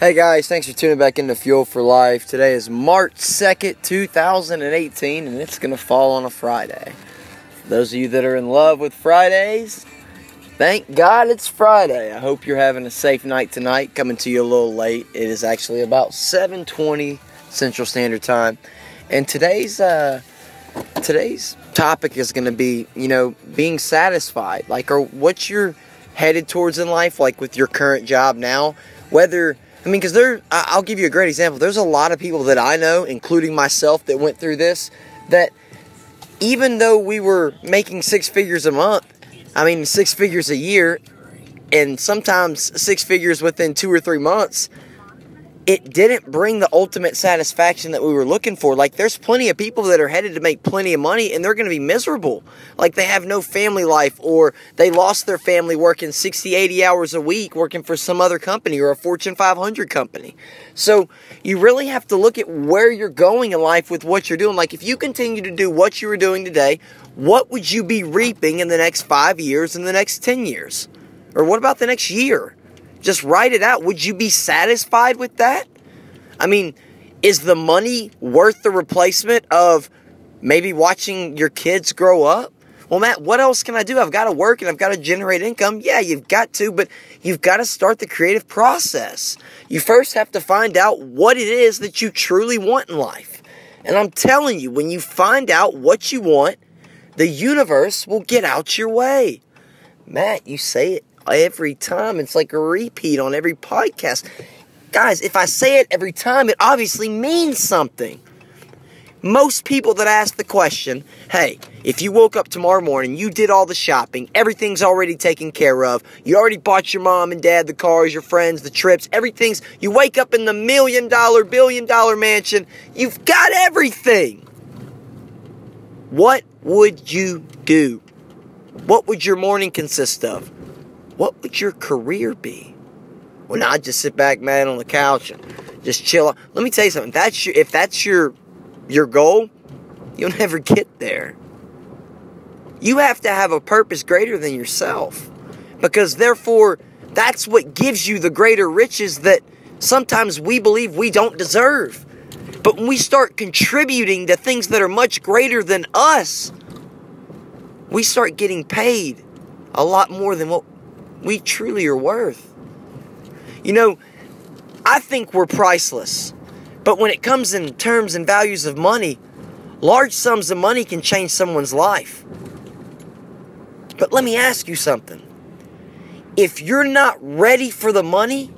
Hey guys, thanks for tuning back into Fuel for Life. Today is March 2nd, 2018, and it's going to fall on a Friday. For those of you that are in love with Fridays, thank God it's Friday. I hope you're having a safe night tonight. Coming to you a little late. It is actually about 7:20 Central Standard Time. And today's uh today's topic is going to be, you know, being satisfied. Like or what you're headed towards in life like with your current job now, whether I mean, because there, I'll give you a great example. There's a lot of people that I know, including myself, that went through this. That even though we were making six figures a month, I mean, six figures a year, and sometimes six figures within two or three months, it didn't bring the ultimate satisfaction that we were looking for. Like, there's plenty of people that are headed to make plenty of money and they're going to be miserable. Like, they have no family life or they lost their family working 60, 80 hours a week working for some other company or a Fortune 500 company. So, you really have to look at where you're going in life with what you're doing. Like, if you continue to do what you were doing today, what would you be reaping in the next five years, in the next 10 years? Or what about the next year? Just write it out. Would you be satisfied with that? I mean, is the money worth the replacement of maybe watching your kids grow up? Well, Matt, what else can I do? I've got to work and I've got to generate income. Yeah, you've got to, but you've got to start the creative process. You first have to find out what it is that you truly want in life. And I'm telling you, when you find out what you want, the universe will get out your way. Matt, you say it every time. It's like a repeat on every podcast. Guys, if I say it every time, it obviously means something. Most people that ask the question, hey, if you woke up tomorrow morning, you did all the shopping, everything's already taken care of, you already bought your mom and dad the cars, your friends, the trips, everything's, you wake up in the million dollar, billion dollar mansion, you've got everything. What would you do? What would your morning consist of? What would your career be? Well, not just sit back, man, on the couch and just chill. Let me tell you something. That's your, if that's your your goal, you'll never get there. You have to have a purpose greater than yourself, because therefore, that's what gives you the greater riches that sometimes we believe we don't deserve. But when we start contributing to things that are much greater than us, we start getting paid a lot more than what we truly are worth. You know, I think we're priceless. But when it comes in terms and values of money, large sums of money can change someone's life. But let me ask you something. If you're not ready for the money,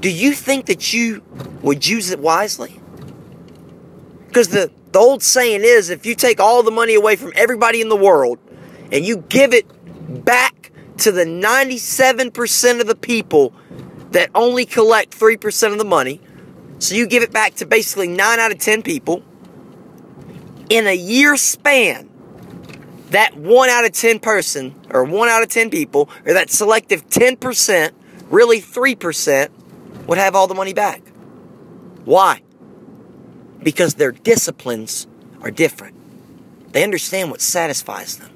do you think that you would use it wisely? Because the, the old saying is if you take all the money away from everybody in the world and you give it back to the 97% of the people that only collect 3% of the money. So you give it back to basically 9 out of 10 people. In a year span, that 1 out of 10 person, or 1 out of 10 people, or that selective 10%, really 3%, would have all the money back. Why? Because their disciplines are different. They understand what satisfies them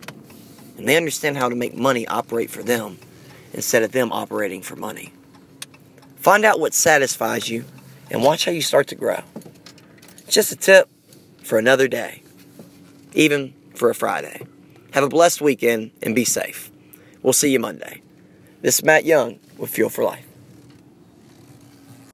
and they understand how to make money operate for them instead of them operating for money. Find out what satisfies you and watch how you start to grow. Just a tip for another day, even for a Friday. Have a blessed weekend and be safe. We'll see you Monday. This is Matt Young with Fuel for Life.